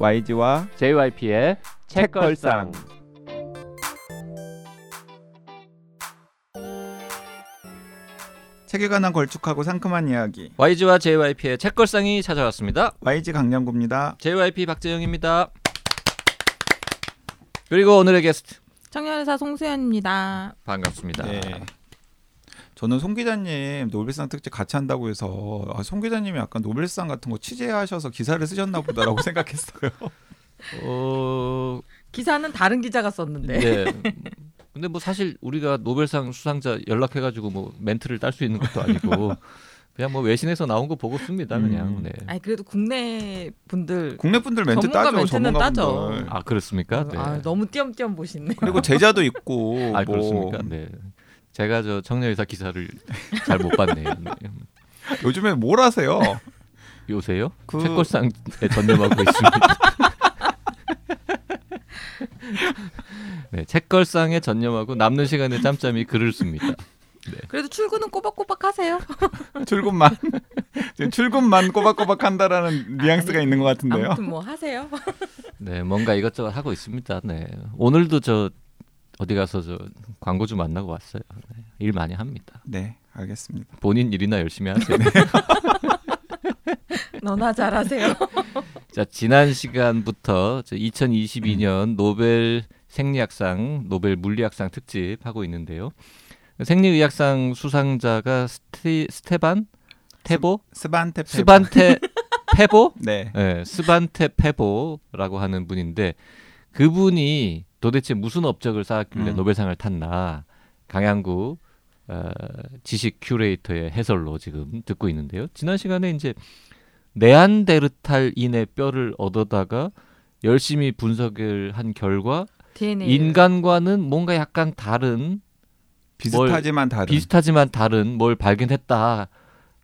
YG와 JYP의 책걸상. 책에 관한 걸쭉하고 상큼한 이야기. YG와 JYP의 책걸상이 찾아왔습니다. YG 강량구입니다. JYP 박재영입니다. 그리고 오늘의 게스트 청년회사 송수연입니다. 반갑습니다. 네. 저는 송 기자님 노벨상 특집 같이 한다고 해서 아, 송 기자님이 약간 노벨상 같은 거 취재하셔서 기사를 쓰셨나 보다라고 생각했어요. 어, 기사는 다른 기자가 썼는데. 네. 근데 뭐 사실 우리가 노벨상 수상자 연락해가지고 뭐 멘트를 딸 수 있는 것도 아니고 그냥 뭐 외신에서 나온 거 보고 씁니다 그냥. 음. 네. 아니 그래도 국내 분들 국내 분들 멘트 전문가 따죠. 멘트는 전문가분들. 따죠. 아 그렇습니까? 네. 아, 너무 띄엄띄엄 보시네. 그리고 제자도 있고 아 뭐 그렇습니까? 네. 제가 저 청년회사 기사를 잘 못 봤네요. 네. 요즘에 뭘 하세요? 요새요? 그- 책걸상에 전념하고 있습니다. 네, 책걸상에 전념하고 남는 시간에 짬짬이 글을 씁니다. 그래도 출근은 꼬박꼬박 하세요. 출근만 출근만 꼬박꼬박 한다라는 뉘앙스가 아니, 있는 것 같은데요. 아무튼 뭐 하세요. 네, 뭔가 이것저것 하고 있습니다. 네, 오늘도 저 어디 가서 저 광고주 만나고 왔어요. 네, 일 많이 합니다. 네, 알겠습니다. 본인 일이나 열심히 하세요. 너나 잘하세요. 자, 지난 시간부터 2022년 노벨 생리학상, 노벨 물리학상 특집 하고 있는데요. 생리의학상 수상자가 스티, 스테반 테보 스반테 페 스반테 페보 네. 네, 스반테 페보라고 하는 분인데 그분이 도대체 무슨 업적을 쌓았길래 음. 노벨상을 탔나 강양구 어, 지식 큐레이터의 해설로 지금 듣고 있는데요. 지난 시간에 이제 네안데르탈인의 뼈를 얻어다가 열심히 분석을 한 결과 DNA. 인간과는 뭔가 약간 다른 비슷하지만 다른. 비슷하지만 다른 뭘 발견했다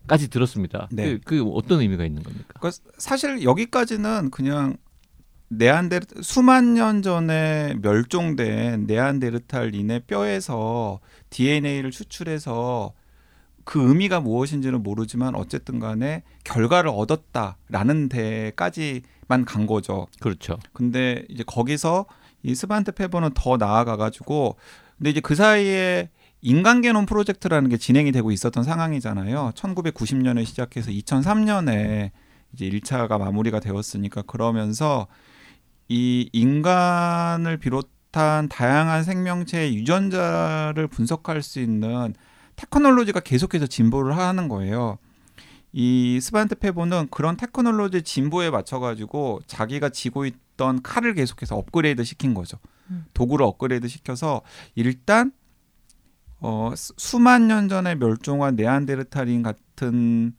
까지 들었습니다. 네. 그, 그 어떤 의미가 있는 겁니까? 그러니까 사실 여기까지는 그냥 네안데르 수만 년 전에 멸종된 네안데르탈인의 뼈에서 DNA를 추출해서 그 의미가 무엇인지는 모르지만 어쨌든 간에 결과를 얻었다라는 데까지만 간 거죠. 그렇죠. 근데 이제 거기서 이 스반테 페버는 더 나아가 가지고 근데 이제 그 사이에 인간 게놈 프로젝트라는 게 진행이 되고 있었던 상황이잖아요. 1990년에 시작해서 2003년에 이제 1차가 마무리가 되었으니까 그러면서 이 인간을 비롯한 다양한 생명체의 유전자를 분석할 수 있는 테크놀로지가 계속해서 진보를 하는 거예요. 이 스반테 페보는 그런 테크놀로지 진보에 맞춰 가지고 자기가 쥐고 있던 칼을 계속해서 업그레이드 시킨 거죠. 음. 도구를 업그레이드 시켜서 일단 어 수- 수만 년 전에 멸종한 네안데르탈인 같은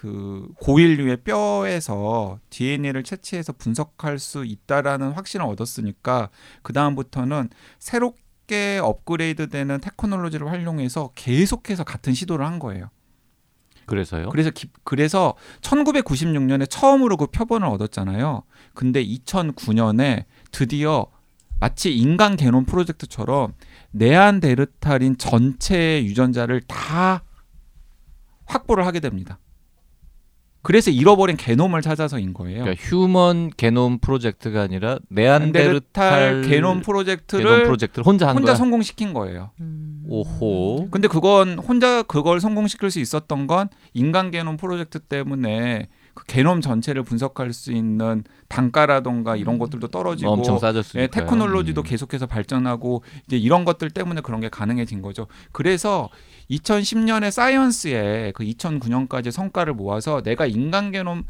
그 고인류의 뼈에서 DNA를 채취해서 분석할 수 있다라는 확신을 얻었으니까 그 다음부터는 새롭게 업그레이드되는 테크놀로지를 활용해서 계속해서 같은 시도를 한 거예요. 그래서요. 그래서 기- 그래서 1996년에 처음으로 그 표본을 얻었잖아요. 근데 2009년에 드디어 마치 인간 게놈 프로젝트처럼 네안데르탈인 전체 유전자를 다 확보를 하게 됩니다. 그래서 잃어버린 게놈을 찾아서인 거예요. 그러니까 휴먼 게놈 프로젝트가 아니라 네안데르탈 네안데르탈 게놈 프로젝트를 게놈 프로젝트를 혼자 한 혼자 거야. 성공시킨 거예요. 음. 오호. 근데 그건 혼자 그걸 성공시킬 수 있었던 건 인간 게놈 프로젝트 때문에 그 게놈 전체를 분석할 수 있는 단가라던가 이런 음. 것들도 떨어지고 엄청 싸졌으니까. 예, 테크놀로지도 음. 계속해서 발전하고 이제 이런 것들 때문에 그런 게 가능해진 거죠. 그래서 2010년에 사이언스에 그 2009년까지 성과를 모아서 내가 인간 게놈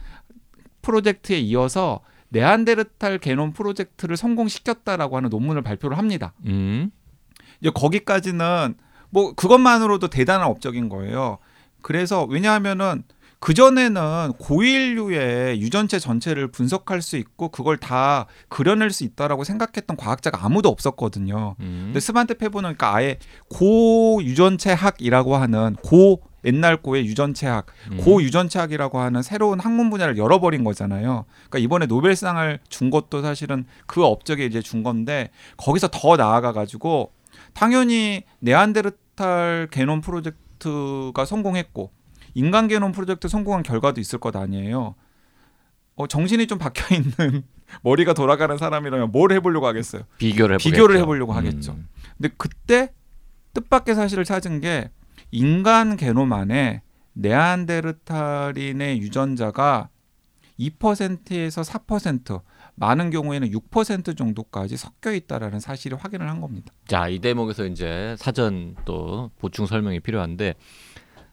프로젝트에 이어서 네안데르탈 게놈 프로젝트를 성공시켰다라고 하는 논문을 발표를 합니다. 음. 이제 거기까지는 뭐 그것만으로도 대단한 업적인 거예요. 그래서 왜냐하면은 그 전에는 고인류의 유전체 전체를 분석할 수 있고 그걸 다 그려낼 수 있다라고 생각했던 과학자가 아무도 없었거든요. 음. 근데 스반테 페보는 그러니까 아예 고 유전체학이라고 하는 고 옛날 고의 유전체학, 음. 고 유전체학이라고 하는 새로운 학문 분야를 열어버린 거잖아요. 그러니까 이번에 노벨상을 준 것도 사실은 그 업적에 이제 준 건데 거기서 더 나아가 가지고 당연히 네안데르탈 게놈 프로젝트가 성공했고 인간 게놈 프로젝트 성공한 결과도 있을 것 아니에요. 어, 정신이 좀 박혀 있는 머리가 돌아가는 사람이라면 뭘 해보려고 하겠어요. 비교를 해보겠죠. 비교를 해보려고 하겠죠. 음. 근데 그때 뜻밖의 사실을 찾은 게 인간 게놈 안에 네안데르탈인의 유전자가 2%에서 4% 많은 경우에는 6% 정도까지 섞여 있다라는 사실을 확인을 한 겁니다. 자, 이 대목에서 이제 사전 또 보충 설명이 필요한데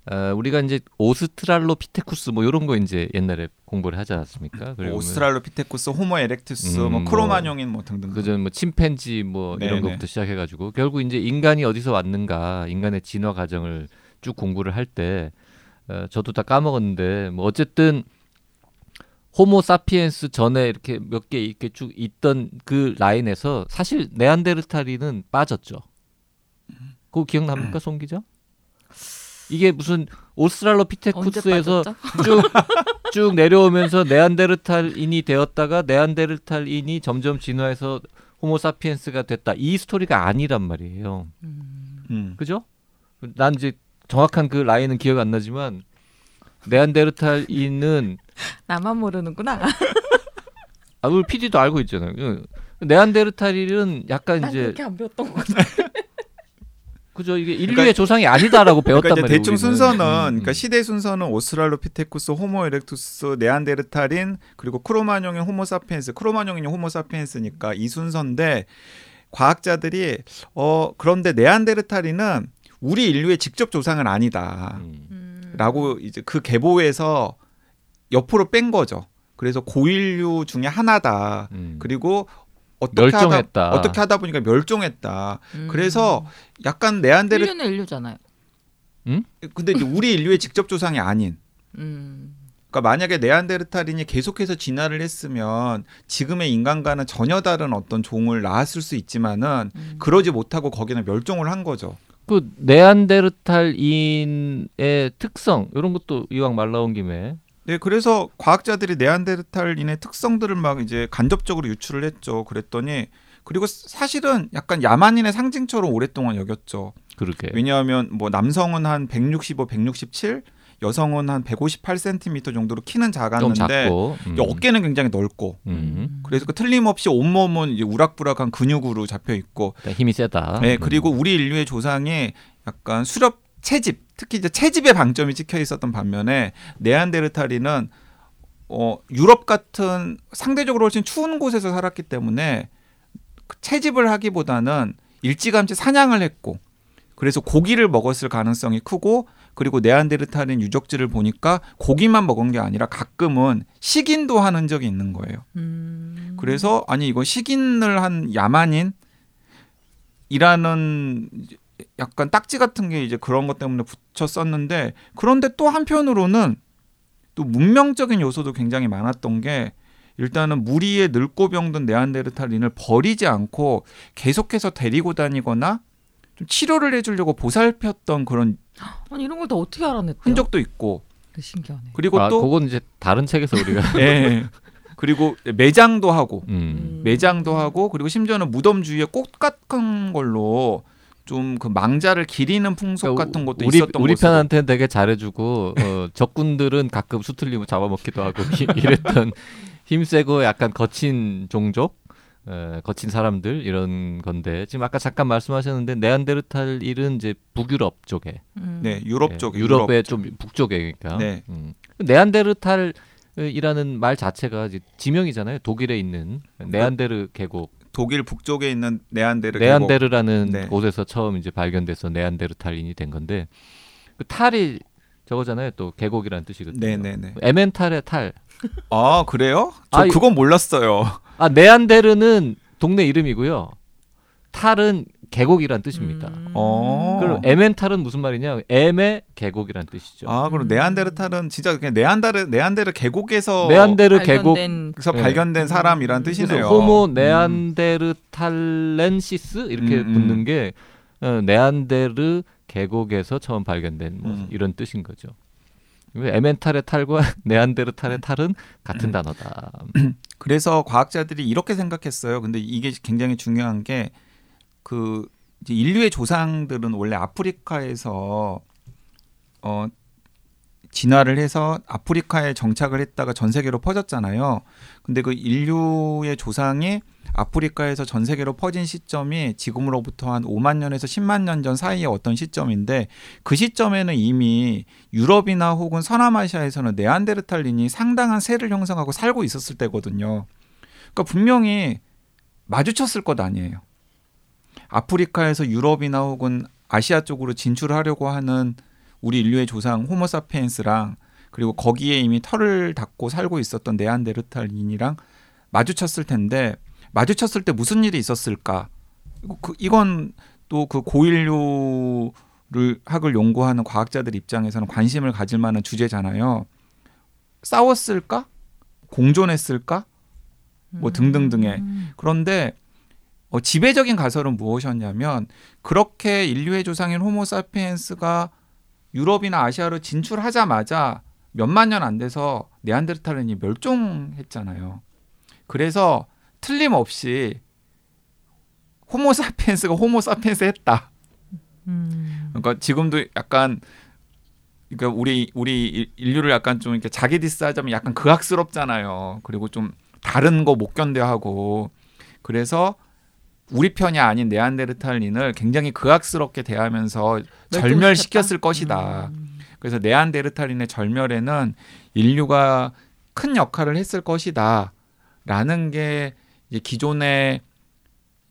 어, 우리가 이제 오스트랄로피테쿠스 뭐 이런 거 이제 옛날에 공부를 하지 않았습니까? 그리고 뭐 오스트랄로피테쿠스, 호모 에렉투스, 음, 뭐뭐 크로마뇽인 뭐 등등. 그전 뭐 침팬지 뭐 이런 네네. 것부터 시작해가지고 결국 이제 인간이 어디서 왔는가 인간의 진화 과정을 쭉 공부를 할 때 어, 저도 다 까먹었는데 뭐 어쨌든 호모 사피엔스 전에 이렇게 몇 개 이렇게 쭉 있던 그 라인에서 사실 네안데르탈인은 빠졌죠. 그거 기억납니까, 송 기자? 이게 무슨 오스트랄로피테쿠스에서? 쭉, 쭉 내려오면서 네안데르탈인이 되었다가 네안데르탈인이 점점 진화해서 호모사피엔스가 됐다. 이 스토리가 아니란 말이에요. 음. 음. 그죠? 난 이제 정확한 그 라인은 기억 안 나지만 네안데르탈인은 나만 모르는구나. 아, 우리 PD도 알고 있잖아요. 그 네안데르탈인은 약간 난 이제 그렇게 안 배웠던 것 같아. 그죠 이게 인류의 그러니까- 조상이 아니다라고 배웠단 그러니까 말이에요. 대충 우리는. 순서는 음, 그러니까 음. 시대 순서는 오스트랄로피테쿠스, 호모 에렉투스, 네안데르탈인 그리고 크로마뇽인 호모사피엔스, 크로마뇽인 호모사피엔스니까 이 순서인데 과학자들이 어 그런데 네안데르탈인은 우리 인류의 직접 조상은 아니다라고 음. 이제 그 계보에서 옆으로 뺀 거죠. 그래서 고인류 중에 하나다. 음. 그리고 어떻게 멸종했다. 하다 어떻게 하다 보니까 멸종했다. 음. 그래서 약간 네안데르 인류는 인류잖아요. 근데 이제 우리 인류의 직접 조상이 아닌 음. 그러니까 만약에 네안데르탈인이 계속해서 진화를 했으면 지금의 인간과는 전혀 다른 어떤 종을 낳았을 수 있지만은 음. 그러지 못하고 거기는 멸종을 한 거죠. 그 네안데르탈인의 특성 이런 것도 이왕 말 나온 김에 네, 그래서 과학자들이 네안데르탈인의 특성들을 막 이제 간접적으로 유출을 했죠. 그랬더니 그리고 사실은 약간 야만인의 상징처럼 오랫동안 여겼죠. 그렇게 왜냐하면 뭐 남성은 한 165, 167, 여성은 한 158cm 정도로 키는 좀 작았는데 음. 이 어깨는 굉장히 넓고 음. 그래서 그 틀림없이 온몸은 이제 우락부락한 근육으로 잡혀 있고, 일단 힘이 세다. 네 음. 그리고 우리 인류의 조상이 약간 수렵 채집, 특히 이제 채집의 방점이 찍혀 있었던 반면에 네안데르탈인은 어 유럽 같은 상대적으로 훨씬 추운 곳에서 살았기 때문에 그 채집을 하기보다는 일찌감치 사냥을 했고, 그래서 고기를 먹었을 가능성이 크고. 그리고 네안데르탈인 유적지를 보니까 고기만 먹은 게 아니라 가끔은 식인도 하는 적이 있는 거예요. 음. 그래서 아니 이거 식인을 한 야만인이라는 약간 딱지 같은 게 이제 그런 것 때문에 붙였었는데 그런데 또 한편으로는 또 문명적인 요소도 굉장히 많았던 게 일단은 무리에 늙고 병든 네안데르탈인을 버리지 않고 계속해서 데리고 다니거나 좀 치료를 해주려고 보살폈던 그런 아니 이런 걸 다 어떻게 알아냈대요? 흔적도 있고 신기하네. 그리고 아, 또 그건 이제 다른 책에서 우리가 예. 그리고 매장도 하고 음. 매장도 하고 그리고 심지어는 무덤 주위에 꽃 같은 걸로 좀 그 망자를 기리는 풍속 그러니까 같은 것도 우리 있었던 우리 것으로. 편한테 되게 잘해주고 어, 적군들은 가끔 수틀리면 잡아먹기도 하고 이- 이랬던 힘세고 약간 거친 종족, 에, 거친 사람들 이런 건데 지금 아까 잠깐 말씀하셨는데 네안데르탈인은 이제 북유럽 쪽에 음. 네 유럽 예, 쪽에 유럽의 좀 북쪽에 그러니까 네. 음. 네안데르탈 이라는 말 자체가 이제 지명이잖아요. 독일에 있는 네안데르 계곡, 독일 북쪽에 있는 네안데르. 네안데르라는 네. 곳에서 처음 이제 발견돼서 네안데르탈인이 된 건데 그 탈이 저거잖아요. 또 계곡이라는 뜻이거든요. 네네네. 에멘탈의 탈. 아 그래요? 저 아, 이- 그건 몰랐어요. 아 네안데르는 동네 이름이고요. 탈은 계곡이란 뜻입니다. 음. 어. 그럼 에멘탈은 무슨 말이냐? 에메 계곡이란 뜻이죠. 아 그럼 음. 네안데르탈은 진짜 그냥 네안데르 네안데르 계곡에서 네안데르 계곡 발견된 에서 네. 발견된 사람이란 음. 뜻이네요. 호모 음. 네안데르탈렌시스 이렇게 음, 음. 붙는 게 어, 네안데르 계곡에서 처음 발견된 뭐 음. 이런 뜻인 거죠. 에멘탈의 탈과 네안데르탈의 탈은 같은 음. 단어다. 그래서 과학자들이 이렇게 생각했어요. 근데 이게 굉장히 중요한 게 그 인류의 조상들은 원래 아프리카에서 어 진화를 해서 아프리카에 정착을 했다가 전 세계로 퍼졌잖아요. 근데 그 인류의 조상이 아프리카에서 전 세계로 퍼진 시점이 지금으로부터 한 5만 년에서 10만 년 전 사이에 어떤 시점인데 그 시점에는 이미 유럽이나 혹은 서남아시아에서는 네안데르탈린이 상당한 세를 형성하고 살고 있었을 때거든요. 그러니까 분명히 마주쳤을 것 아니에요. 아프리카에서 유럽이나 혹은 아시아 쪽으로 진출하려고 하는 우리 인류의 조상 호모사피엔스랑 그리고 거기에 이미 털을 닫고 살고 있었던 네안데르탈인이랑 마주쳤을 텐데 마주쳤을 때 무슨 일이 있었을까? 그, 이건 또 그 고인류를 학을 연구하는 과학자들 입장에서는 관심을 가질 만한 주제잖아요. 싸웠을까? 공존했을까? 뭐 등등등의 음. 그런데 어, 지배적인 가설은 무엇이었냐면 그렇게 인류의 조상인 호모사피엔스가 유럽이나 아시아로 진출하자마자 몇만 년 안 돼서 네안데르탈인이 멸종했잖아요. 그래서 틀림없이 호모사피엔스가 호모사피엔스 했다. 음. 그러니까 지금도 약간 그러니까 우리 우리 인류를 약간 좀 이렇게 자기 디스하자면 약간 극악스럽잖아요. 그리고 좀 다른 거 못 견뎌하고 그래서 우리 편이 아닌 네안데르탈린을 굉장히 극악스럽게 대하면서 절멸시켰을 것이다. 음. 그래서 네안데르탈린의 절멸에는 인류가 큰 역할을 했을 것이다 라는 게 이제 기존의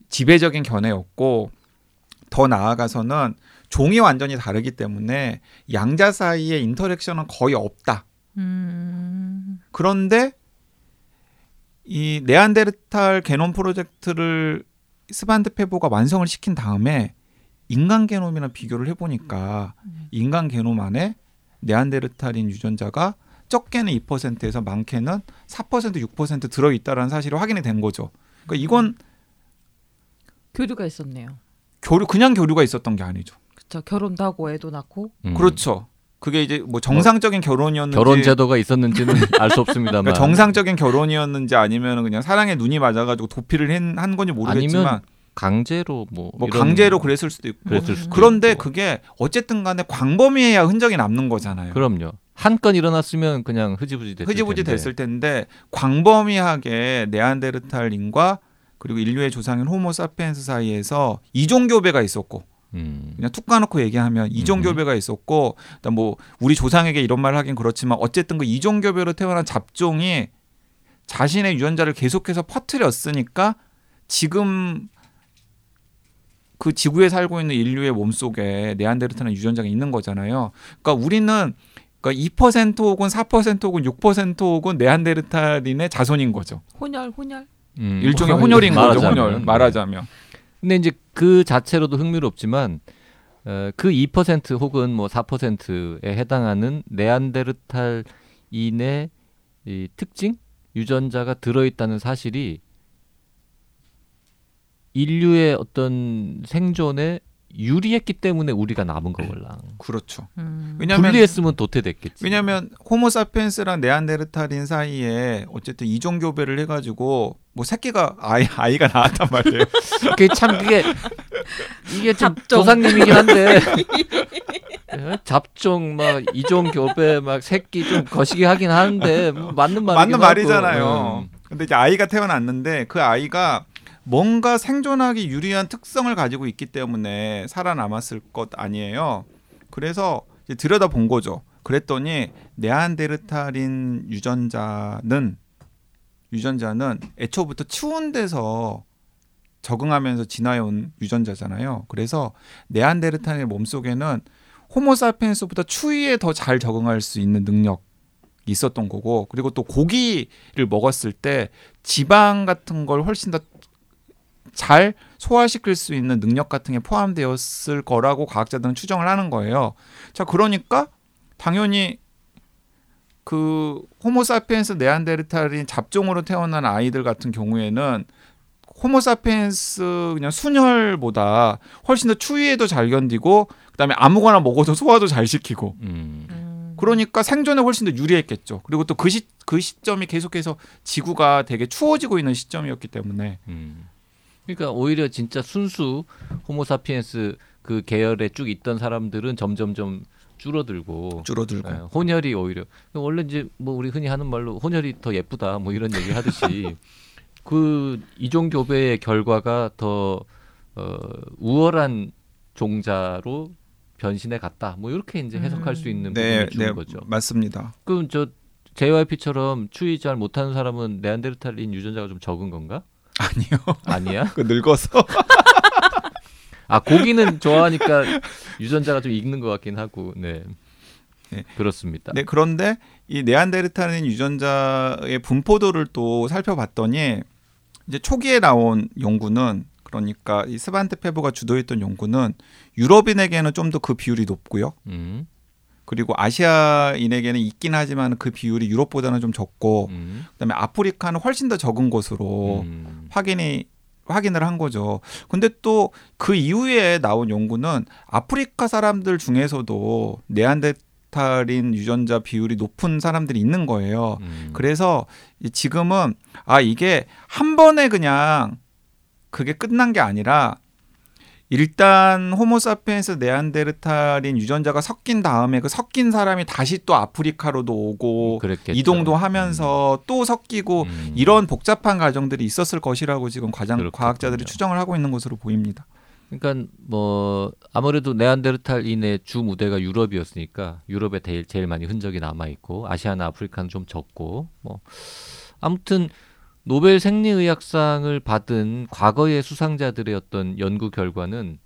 지배적인 견해였고 더 나아가서는 종이 완전히 다르기 때문에 양자 사이의 인터랙션은 거의 없다. 음. 그런데 이 네안데르탈 게놈 프로젝트를 스반테 페보가 완성을 시킨 다음에 인간 게놈이랑 비교를 해보니까 인간 게놈 안에 네안데르탈인 유전자가 적게는 2%에서 많게는 4% 6% 들어있다라는 사실이 확인이 된 거죠. 그러니까 이건 교류가 있었네요. 교류 그냥 교류가 있었던 게 아니죠. 그렇죠. 결혼도 하고 애도 낳고. 음. 그렇죠. 그게 이제 뭐 정상적인 결혼이었는지 결혼 제도가 있었는지는 알 수 없습니다만 그러니까 정상적인 결혼이었는지 아니면 그냥 사랑에 눈이 맞아가지고 도피를 한, 한 건지 모르겠지만 아니면 강제로 뭐, 뭐 강제로 그랬을 수도 있고 그랬을 수도 그런데 있고. 그게 어쨌든 간에 광범위해야 흔적이 남는 거잖아요. 그럼요. 한 건 일어났으면 그냥 흐지부지 됐을 흐지부지 텐데. 됐을 텐데 광범위하게 네안데르탈린과 그리고 인류의 조상인 호모 사피엔스 사이에서 이종 교배가 있었고 음. 그냥 툭 까놓고 얘기하면 이종 음흠. 교배가 있었고 그다음 뭐 우리 조상에게 이런 말을 하긴 그렇지만 어쨌든 그 이종 교배로 태어난 잡종이 자신의 유전자를 계속해서 퍼뜨렸으니까 지금 그 지구에 살고 있는 인류의 몸 속에 네안데르탈린 유전자가 있는 거잖아요. 그러니까 우리는 그러니까 2% 혹은 4% 혹은 6% 혹은 네안데르탈린의 자손인 거죠. 혼혈 혼혈. 음. 일종의 혼혈인 거죠. 말하자면. 혼혈 말하자면. 근데 이제 그 자체로도 흥미롭지만 어, 그2% 혹은 뭐 4%에 해당하는 네안데르탈인의 이 특징? 유전자가 들어있다는 사실이 인류의 어떤 생존에 유리했기 때문에 우리가 남은 거걸랑 그렇죠. 음. 왜냐하면 분리했으면 도태됐겠지. 왜냐하면 호모사피엔스랑 네안데르탈인 사이에 어쨌든 이종 교배를 해가지고 뭐 새끼가 아이 아이가 나왔단 말이에요. 그게 참 그게 이게 좀 잡종. 조상님이긴 한데 예? 잡종 막 이종 교배 막 새끼 좀 거시기 하긴 하는데 뭐 맞는 말이긴 맞는. 말이잖아요. 음. 근데 이제 아이가 태어났는데 그 아이가 뭔가 생존하기 유리한 특성을 가지고 있기 때문에 살아남았을 것 아니에요. 그래서 들여다 본 거죠. 그랬더니 네안데르탈인 유전자는 유전자는 애초부터 추운 데서 적응하면서 진화해 온 유전자잖아요. 그래서 네안데르탈의 몸속에는 호모사피엔스보다 추위에 더 잘 적응할 수 있는 능력이 있었던 거고 그리고 또 고기를 먹었을 때 지방 같은 걸 훨씬 더 잘 소화시킬 수 있는 능력 같은 게 포함되었을 거라고 과학자들은 추정을 하는 거예요. 자, 그러니까 당연히 그 호모사피엔스 네안데르탈인 잡종으로 태어난 아이들 같은 경우에는 호모사피엔스 그냥 순혈보다 훨씬 더 추위에도 잘 견디고 그다음에 아무거나 먹어도 소화도 잘 시키고 음. 음. 그러니까 생존에 훨씬 더 유리했겠죠. 그리고 또 그 시 그 시점이 계속해서 지구가 되게 추워지고 있는 시점이었기 때문에 음. 그러니까 오히려 진짜 순수 호모사피엔스 그 계열에 쭉 있던 사람들은 점점점 줄어들고 줄어들고. 예, 혼혈이 오히려 원래 이제 뭐 우리 흔히 하는 말로 혼혈이 더 예쁘다 뭐 이런 얘기 하듯이 그 이종 교배의 결과가 더 어, 우월한 종자로 변신해 갔다 뭐 이렇게 이제 해석할 수 있는 네, 부분을 주는 네, 거죠. 맞습니다. 그럼 저 JYP처럼 추위 잘 못하는 사람은 네안데르탈인 유전자가 좀 적은 건가? 아니요. 아니야? 그 늙어서. 아 고기는 좋아하니까 유전자가 좀 익는 것 같긴 하고 네, 네. 그렇습니다. 네, 그런데 이 네안데르탈인 유전자의 분포도를 또 살펴봤더니 이제 초기에 나온 연구는 그러니까 이 스반테 페보가 주도했던 연구는 유럽인에게는 좀 더 그 비율이 높고요. 음, 그리고 아시아인에게는 있긴 하지만 그 비율이 유럽보다는 좀 적고 음, 그다음에 아프리카는 훨씬 더 적은 것으로 음, 확인이 확인을 한 거죠. 근데 또 그 이후에 나온 연구는 아프리카 사람들 중에서도 네안데르탈인 유전자 비율이 높은 사람들이 있는 거예요. 음. 그래서 이- 지금은 아 이게 한 번에 그냥 그게 끝난 게 아니라 일단 호모사피엔스 네안데르탈인 유전자가 섞인 다음에 그 섞인 사람이 다시 또 아프리카로도 오고 그랬겠죠. 이동도 하면서 또 섞이고 음. 이런 복잡한 과정들이 있었을 것이라고 지금 과장, 그렇겠군요. 과학자들이 추정을 하고 있는 것으로 보입니다. 그러니까 뭐 아무래도 네안데르탈인의 주 무대가 유럽이었으니까 유럽에 제일, 제일 많이 흔적이 남아 있고 아시아나 아프리카는 좀 적고 뭐 아무튼 노벨 생리의학상을 받은 과거의 수상자들의 어떤 연구 결과는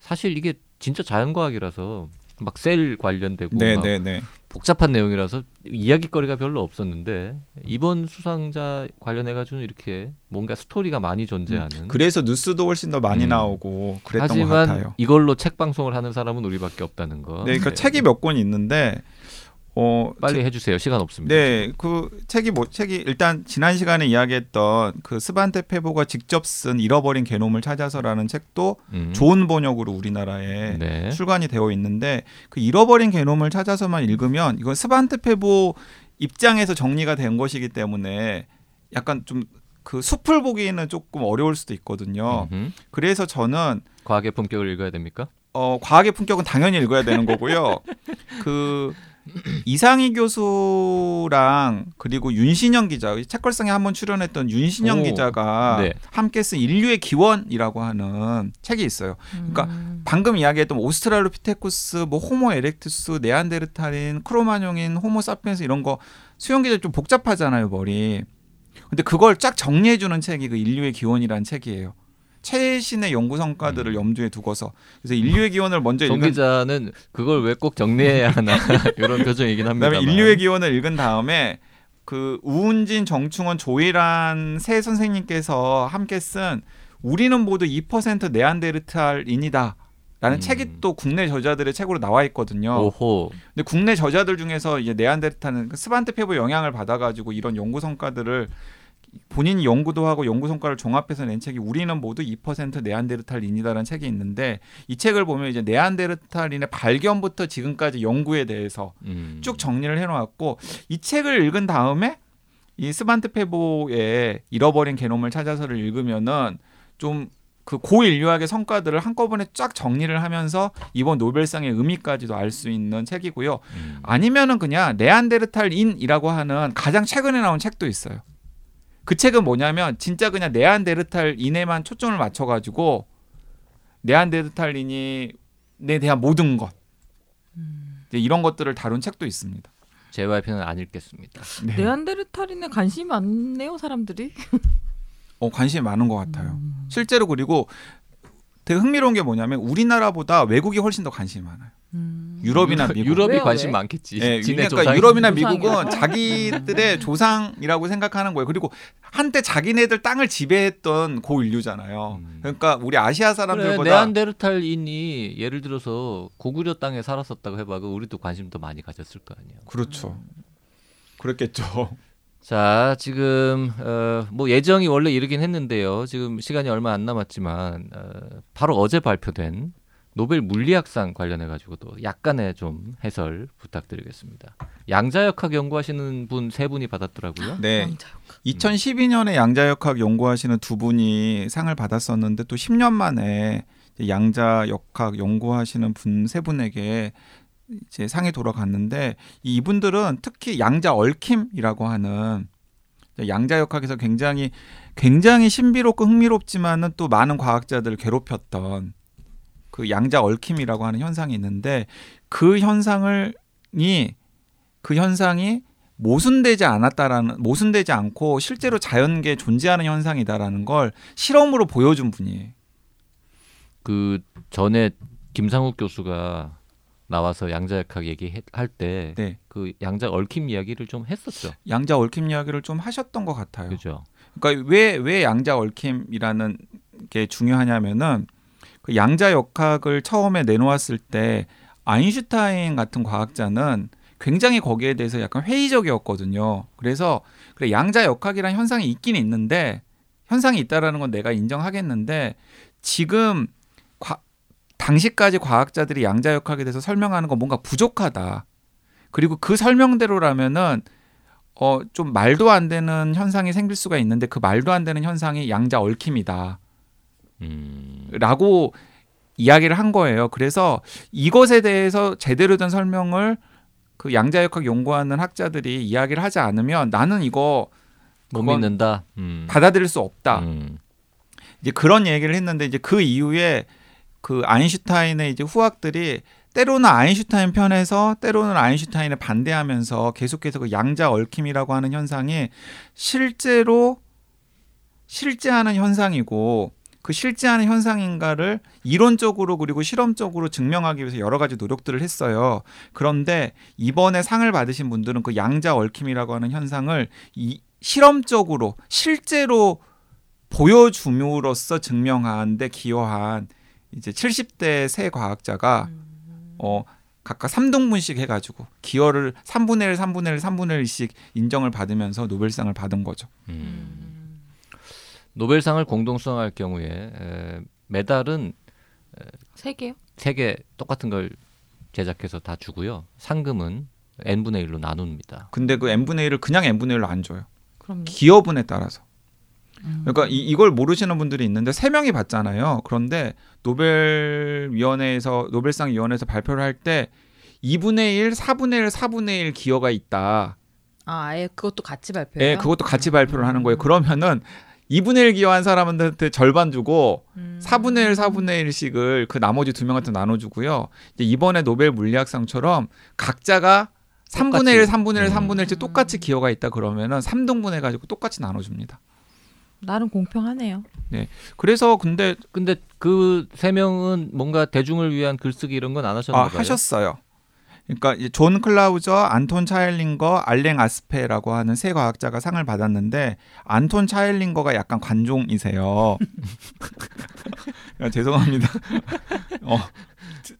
사실 이게 진짜 자연과학이라서 막 셀 관련되고 막 네네네. 복잡한 내용이라서 이야기거리가 별로 없었는데 이번 수상자 관련해 가지고는 이렇게 뭔가 스토리가 많이 존재하는 그래서 뉴스도 훨씬 더 많이 음. 나오고 그랬던 것 하지만 같아요. 이걸로 책 방송을 하는 사람은 우리밖에 없다는 거. 네, 그러니까 책이 몇 권 있는데 어 빨리 해주세요. 시간 없습니다. 네, 그 책이 뭐 책이 일단 지난 시간에 이야기했던 그 스반테 페보가 직접 쓴 잃어버린 게놈을 찾아서라는 책도 음. 좋은 번역으로 우리나라에 네. 출간이 되어 있는데 그 잃어버린 게놈을 찾아서만 읽으면 이건 스반테 페보 입장에서 정리가 된 것이기 때문에 약간 좀 그 숲을 보기에는 조금 어려울 수도 있거든요. 음흠. 그래서 저는 과학의 품격을 읽어야 됩니까? 어, 과학의 품격은 당연히 읽어야 되는 거고요. 그 이상희 교수랑 그리고 윤신영 기자, 책걸상에 한번 출연했던 윤신영 오, 기자가 네. 함께 쓴 인류의 기원이라고 하는 책이 있어요. 그러니까 음. 방금 이야기했던 오스트랄로피테쿠스, 뭐 호모 에렉투스, 네안데르탈인, 크로마뇽인, 호모 사피엔스 이런 거 수영 기자 좀 복잡하잖아요 머리. 근데 그걸 쫙 정리해주는 책이 그 인류의 기원이라는 책이에요. 최신의 연구 성과들을 음. 염두에 두고서 그래서 인류의 기원을 먼저 정 읽은 기자는 그걸 왜 꼭 정리해야 하나 이런 표정이긴 합니다. 그다음에 인류의 기원을 읽은 다음에 그 우은진, 정충원, 조이란 세 선생님께서 함께 쓴 우리는 모두 2% 네안데르탈인이다. 라는 음. 책이 또 국내 저자들의 책으로 나와 있거든요. 오호. 근데 국내 저자들 중에서 이제 네안데르탈은 그 스반테 페보 영향을 받아가지고 이런 연구 성과들을 본인이 연구도 하고 연구 성과를 종합해서 낸 책이 우리는 모두 2% 네안데르탈인이다라는 책이 있는데 이 책을 보면 이제 네안데르탈인의 발견부터 지금까지 연구에 대해서 음. 쭉 정리를 해놓았고 이 책을 읽은 다음에 이 스반트 페보의 잃어버린 게놈을 찾아서를 읽으면은 좀 그 고인류학의 성과들을 한꺼번에 쫙 정리를 하면서 이번 노벨상의 의미까지도 알 수 있는 책이고요. 음. 아니면은 그냥 네안데르탈인이라고 하는 가장 최근에 나온 책도 있어요. 그 책은 뭐냐면 진짜 그냥 네안데르탈인에만 초점을 맞춰가지고 네안데르탈인이 에 대한 모든 것 이제 이런 것들을 다룬 책도 있습니다. JYP는 안 읽겠습니다. 네. 네안데르탈인에 관심이 많네요 사람들이. 어, 관심이 많은 것 같아요. 음. 실제로 그리고 되게 흥미로운 게 뭐냐면 우리나라보다 외국이 훨씬 더 관심이 많아요. 음. 유럽이나 미국. 유럽이 왜요, 관심 왜? 많겠지. 예, 지네 그러니까. 유럽이나. 미국은 자기들의 조상이라고 생각하는 거예요. 그리고 한때 자기네들 땅을 지배했던 고인류잖아요. 음. 그러니까 우리 아시아 그래, 사람들보다 네안데르탈인이 예를 들어서 고구려 땅에 살았었다고 해봐. 그 우리도 관심 더 많이 가졌을 거 아니에요. 그렇죠. 그랬겠죠. 자, 지금 어, 뭐 예정이 원래 이르긴 했는데요. 지금 시간이 얼마 안 남았지만 어, 바로 어제 발표된 노벨 물리학상 관련해 가지고도 약간의 좀 해설 부탁드리겠습니다. 양자역학 연구하시는 분 세 분이 받았더라고요. 네. 왕자역. 2012년에 양자역학 연구하시는 두 분이 상을 받았었는데 또 10년 만에 양자역학 연구하시는 분 세 분에게 이제 상이 돌아갔는데 이 이분들은 특히 양자 얽힘이라고 하는 양자역학에서 굉장히 굉장히 신비롭고 흥미롭지만은 또 많은 과학자들을 괴롭혔던 그 양자 얽힘이라고 하는 현상이 있는데 그 현상을 이그 현상이 모순되지 않았다라는 모순되지 않고 실제로 자연계에 존재하는 현상이다라는 걸 실험으로 보여준 분이에요. 그 전에 김상욱 교수가 나와서 양자역학 얘기할 때그 네. 양자 얽힘 이야기를 좀 했었죠. 양자 얽힘 이야기를 좀 하셨던 것 같아요. 그죠? 그러니까 왜 왜 양자 얽힘이라는 게 중요하냐면은 그 양자 역학을 처음에 내놓았을 때 아인슈타인 같은 과학자는 굉장히 거기에 대해서 약간 회의적이었거든요. 그래서 그래 양자 역학이란 현상이 있긴 있는데 현상이 있다라는 건 내가 인정하겠는데 지금 과, 당시까지 과학자들이 양자 역학에 대해서 설명하는 건 뭔가 부족하다. 그리고 그 설명대로라면은 어 좀 말도 안 되는 현상이 생길 수가 있는데 그 말도 안 되는 현상이 양자 얽힘이다. 음. 라고 이야기를 한 거예요. 그래서 이것에 대해서 제대로 된 설명을 그 양자역학 연구하는 학자들이 이야기를 하지 않으면 나는 이거 못 믿는다. 음. 받아들일 수 없다. 음. 이제 그런 얘기를 했는데 이제 그 이후에 그 아인슈타인의 이제 후학들이 때로는 아인슈타인 편에서 때로는 아인슈타인을 반대하면서 계속해서 그 양자 얽힘이라고 하는 현상이 실제로 실제하는 현상이고 그 실제하는 현상인가를 이론적으로 그리고 실험적으로 증명하기 위해서 여러 가지 노력들을 했어요. 그런데 이번에 상을 받으신 분들은 그 양자 얽힘이라고 하는 현상을 이 실험적으로 실제로 보여줌으로써 증명하는데 기여한 이제 70대 새 과학자가 어 각각 3등분씩 해가지고 기여를 3분의 1, 3분의 1, 3분의 1씩 인정을 받으면서 노벨상을 받은 거죠. 음. 노벨상을 공동 수상할 경우에 에, 메달은 세 개요? 세 개 똑같은 걸 제작해서 다 주고요. 상금은 n 분의 1로 나눕니다. 근데 그 n분의 1을 그냥 n분의 1로 안 줘요. 그럼 기여분에 따라서. 음. 그러니까 이, 이걸 모르시는 분들이 있는데 세 명이 받잖아요. 그런데 노벨 위원회에서 노벨상 위원회에서 발표를 할 때 2분의 1, 4분의 1, 4분의 1 기여가 있다. 아 아예 그것도 같이 발표해요? 예, 그것도 같이 발표를 하는 거예요. 그러면은 2분의 1 기여한 사람한테 절반 주고 음. 4분의 1, 4분의 1씩을 그 나머지 두 명한테 나눠주고요. 이제 이번에 노벨 물리학상처럼 각자가 3분의 1, 3분의 1, 음. 3분의 1씩 똑같이 기여가 있다 그러면은 3등분 해가지고 똑같이 나눠줍니다. 나름 공평하네요. 그래서 근데 근데 그 세 명은 뭔가 대중을 위한 글쓰기 이런 건 안 하셨나 아. 하셨어요. 그러니까 존 클라우저, 안톤 차일링거, 알랭 아스페라고 하는 세 과학자가 상을 받았는데 안톤 차일링거가 약간 관종이세요. 야, 죄송합니다. 어,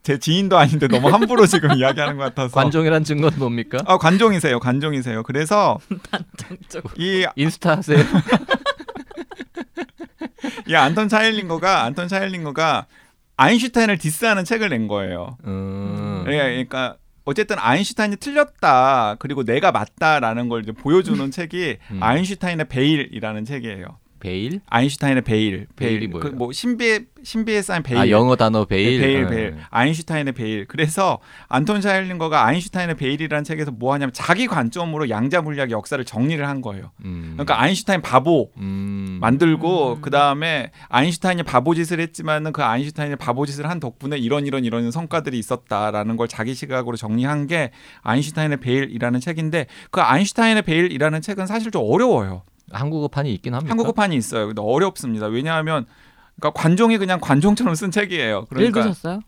제 지인도 아닌데 너무 함부로 지금 이야기하는 것 같아서. 관종이란 증거는 뭡니까? 아 관종이세요, 관종이세요. 그래서. 이, 인스타 하세요. 이 안톤 차일링거가 안톤 차일링거가 아인슈타인을 diss하는 책을 낸 거예요. 음. 예, 그러니까 어쨌든 아인슈타인이 틀렸다 그리고 내가 맞다라는 걸 이제 보여주는 책이 음. 아인슈타인의 베일이라는 책이에요. 베일? 아인슈타인의 베일, 베일이 뭐예요? 그뭐 신비에 신비에 쌓인 베일. 아 영어 단어 베일. 네, 베일, 아. 베일. 아인슈타인의 베일. 그래서 안톤 차일링거가 아인슈타인의 베일이라는 책에서 뭐 하냐면 자기 관점으로 양자 물리학 역사를 정리를 한 거예요. 음. 그러니까 아인슈타인 바보 음. 만들고 음. 그 다음에 아인슈타인이 바보짓을 했지만은 그 아인슈타인이 바보짓을 한 덕분에 이런 이런 이런 성과들이 있었다라는 걸 자기 시각으로 정리한 게 아인슈타인의 베일이라는 책인데 그 아인슈타인의 베일이라는 책은 사실 좀 어려워요. 한국어판이 있긴 합니까? 한국어판이 있어요. 근데 어렵습니다. 왜냐하면 그러니까 관종이 그냥 관종처럼 쓴 책이에요. 그러니까 읽으셨어요?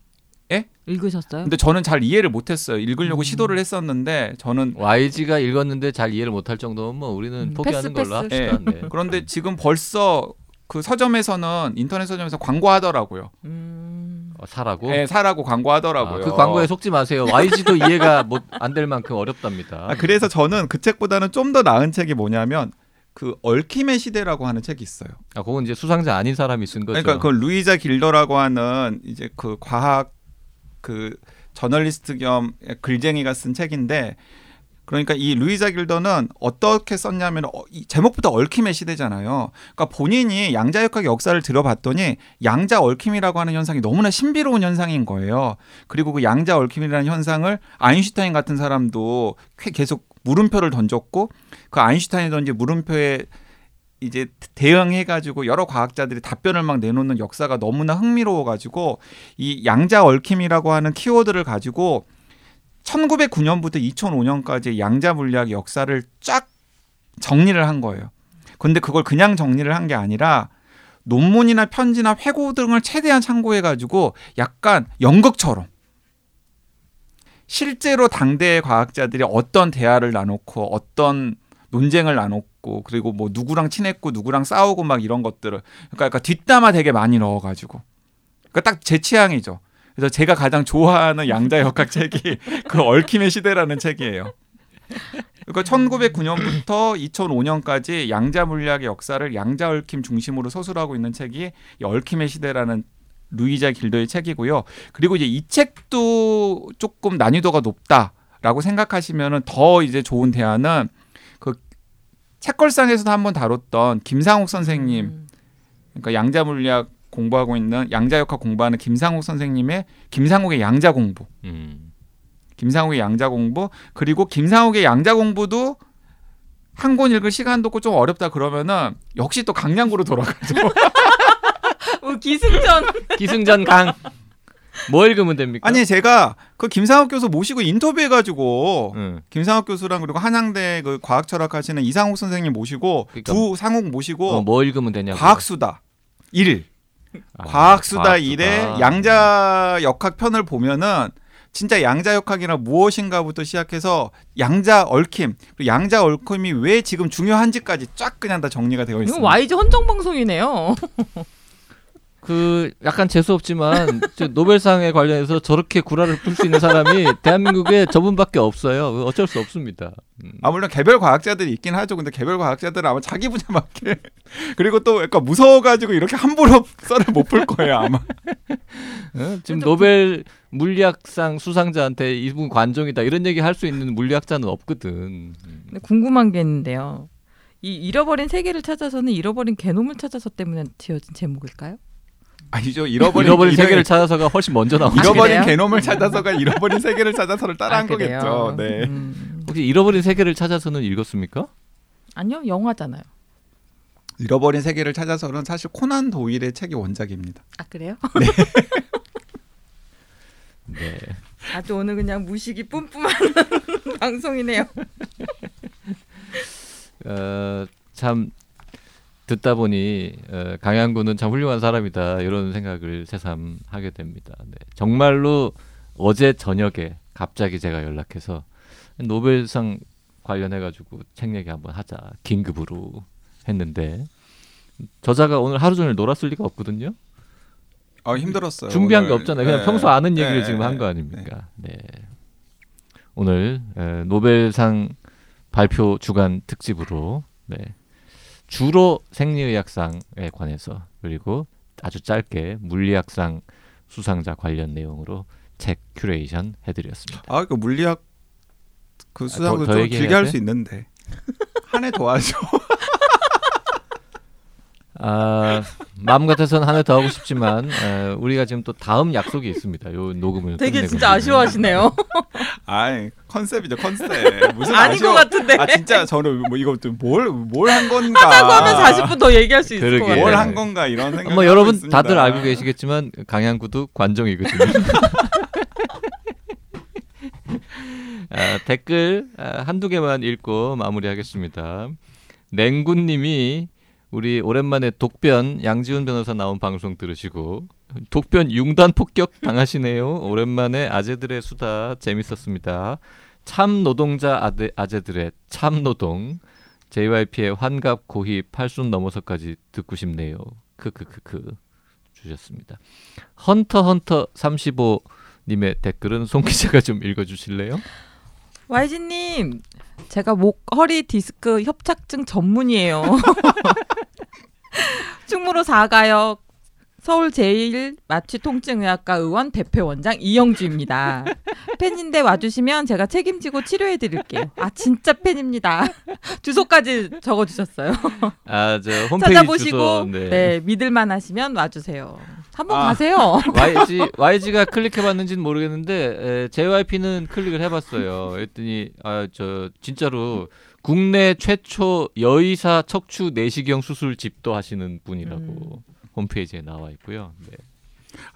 예? 읽으셨어요? 근데 저는 잘 이해를 못했어요. 읽으려고 음. 시도를 했었는데 저는 YG가 읽었는데 잘 이해를 못할 정도면 뭐 우리는 음, 포기하는 패스, 걸로 패스. 합시다. 네. 그런데 지금 벌써 그 서점에서는 인터넷 서점에서 광고하더라고요. 음. 어, 사라고. 예, 사라고 광고하더라고요. 아, 그 광고에 속지 마세요. YG도 이해가 안 될 만큼 어렵답니다. 아, 그래서 저는 그 책보다는 좀 더 나은 책이 뭐냐면 그 얽힘의 시대라고 하는 책이 있어요. 아, 그건 이제 수상자 아닌 사람이 쓴 거죠. 그러니까 그 루이자 길더라고 하는 이제 그 과학 그 저널리스트 겸 글쟁이가 쓴 책인데 그러니까 이 루이자 길더는 어떻게 썼냐면 어, 이 제목부터 얽힘의 시대잖아요. 그러니까 본인이 양자역학 역사를 들어봤더니 양자 얽힘이라고 하는 현상이 너무나 신비로운 현상인 거예요. 그리고 그 양자 얽힘이라는 현상을 아인슈타인 같은 사람도 쾌- 계속 물음표를 던졌고 그 아인슈타인이 던진 물음표에 이제 대응해 가지고 여러 과학자들이 답변을 막 내놓는 역사가 너무나 흥미로워 가지고 이 양자 얽힘이라고 하는 키워드를 가지고 1909년부터 2005년까지 양자 물리학 역사를 쫙 정리를 한 거예요. 근데 그걸 그냥 정리를 한 게 아니라 논문이나 편지나 회고 등을 최대한 참고해 가지고 약간 연극처럼 실제로 당대의 과학자들이 어떤 대화를 나눴고 어떤 논쟁을 나눴고 그리고 뭐 누구랑 친했고 누구랑 싸우고 막 이런 것들을 그러니까 약간 뒷담화 되게 많이 넣어가지고 그러니까 딱 제 취향이죠. 그래서 제가 가장 좋아하는 양자 역학 책이 그 얽힘의 시대라는 책이에요. 그러니까 1909년부터 2005년까지 양자 물리학의 역사를 양자 얽힘 중심으로 서술하고 있는 책이 이 얽힘의 시대라는 루이자 길더의 책이고요. 그리고 이제 이 책도 조금 난이도가 높다라고 생각하시면은 더 이제 좋은 대안은 그 책걸상에서도 한번 다뤘던 김상욱 선생님 음. 그러니까 양자 물리학 공부하고 있는 양자역학 공부하는 김상욱 선생님의 김상욱의 양자 공부, 음. 김상욱의 양자 공부 그리고 김상욱의 양자 공부도 한 권 읽을 시간도 없고 좀 어렵다 그러면은 역시 또 강량구로 돌아가죠. 어, 기승전. 기승전 강. 뭐 읽으면 됩니까? 아니 제가 그 김상욱 교수 모시고 인터뷰해가지고 응. 김상욱 교수랑 그리고 한양대 그 과학철학 하시는 이상욱 선생님 모시고 그러니까 두 상욱 모시고 어, 뭐 읽으면 되냐고. 과학수다 일 아, 과학수다 과학수다. 일의 양자 역학 편을 보면은 진짜 양자 역학이란 무엇인가부터 시작해서 양자 얽힘 그리고 양자 얽힘이 왜 지금 중요한지까지 쫙 그냥 다 정리가 되어 이거 있습니다. YG 헌정 방송이네요. 그 약간 재수 없지만 저 노벨상에 관련해서 저렇게 구라를 풀 수 있는 사람이 대한민국에 저분밖에 없어요. 어쩔 수 없습니다. 음. 아 물론 개별 과학자들이 있긴 하죠. 근데 개별 과학자들은 아마 자기 분야 맞게 그리고 또 약간 무서워가지고 이렇게 함부로 썰을 못 풀 거예요 아마. 어? 지금 노벨 물리학상 수상자한테 이분 관종이다 이런 얘기 할 수 있는 물리학자는 없거든. 음. 근데 궁금한 게 있는데요. 이 잃어버린 세계를 찾아서는 잃어버린 개놈을 찾아서 때문에 지어진 제목일까요? 아니죠 잃어버린, 잃어버린 세계를 찾아서가 훨씬 먼저 나오죠. 잃어버린 그래요? 개놈을 찾아서가 잃어버린 세계를 찾아서를 따라한 아? 거겠죠. 네. 음. 혹시 잃어버린 세계를 찾아서는 읽었습니까? 아니요, 영화잖아요. 잃어버린 세계를 찾아서는 사실 코난 도일의 책이 원작입니다. 아 그래요? 네. 아주 오늘 그냥 무식이 뿜뿜한 방송이네요. 어, 참 듣다 보니 어, 강양구는 참 훌륭한 사람이다 이런 생각을 새삼 하게 됩니다. 네. 정말로 어제 저녁에 갑자기 제가 연락해서 노벨상 관련해 가지고 책 얘기 한번 하자 긴급으로 했는데 저자가 오늘 하루 종일 놀았을 리가 없거든요. 아 힘들었어요. 준비한 게 오늘. 없잖아요. 그냥 네. 평소 아는 얘기를 네, 지금 한 네, 거 아닙니까? 네. 오늘 에, 노벨상 발표 주간 특집으로 네. 주로 생리의학상에 관해서 그리고 아주 짧게 물리학상 수상자 관련 내용으로 책 큐레이션 해드렸습니다. 아, 그 물리학 그 수상도 더- 더좀 얘기해야 길게 할 돼? 수 있는데 한 해 더 하죠. 아, 마음 같아서는 하나 더 하고 싶지만 에, 우리가 지금 또 다음 약속이 있습니다. 요 녹음을 되게 끝내고 진짜 있는. 아쉬워하시네요. 아이 컨셉이죠 컨셉. 무슨 아닌 것 아쉬워. 같은데. 아 진짜 저는 뭐 이거 뭘뭘 한 건가. 하자고 하면 40분 더 얘기할 수 있을 것. 같아요. 뭘 한 건가 이런 생각. 뭐 여러분 다들 알고 계시겠지만 강양구도 관종이거든요. 아, 댓글 아, 한두 개만 읽고 마무리하겠습니다. 냉군님이 우리 오랜만에 독변 양지훈 변호사 나온 방송 들으시고 독변 융단 폭격 당하시네요. 오랜만에 아재들의 수다 재밌었습니다. 참 노동자 아재, 아재들의 참 노동 JYP의 환갑 고희 팔순 넘어서까지 듣고 싶네요. 크크크크 주셨습니다. 헌터 헌터 35 님의 댓글은 송 기자가 좀 읽어 주실래요? YG님, 제가 목 허리 디스크 협착증 전문이에요. 충무로 4가역 서울 제일 마취 통증의학과 의원 대표 원장 이영주입니다. 팬인데 와주시면 제가 책임지고 치료해 드릴게요. 아 진짜 팬입니다. 주소까지 적어 주셨어요. 아저 홈페이지 찾아보시고 주소 네. 네. 믿을만 하시면 와주세요. 한번 아. 가세요. YG YG가 클릭해봤는지는 모르겠는데 에, JYP는 클릭을 해봤어요. 했더니 아 저 진짜로 국내 최초 여의사 척추 내시경 수술 집도 하시는 분이라고 음. 홈페이지에 나와 있고요. 네.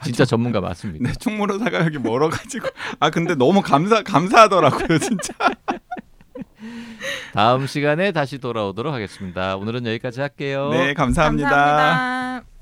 진짜 전문가 맞습니다. 네, 충무로사가 여기 멀어가지고 아 근데 너무 감사 감사하더라고요 진짜. 다음 시간에 다시 돌아오도록 하겠습니다. 오늘은 여기까지 할게요. 네 감사합니다. 감사합니다.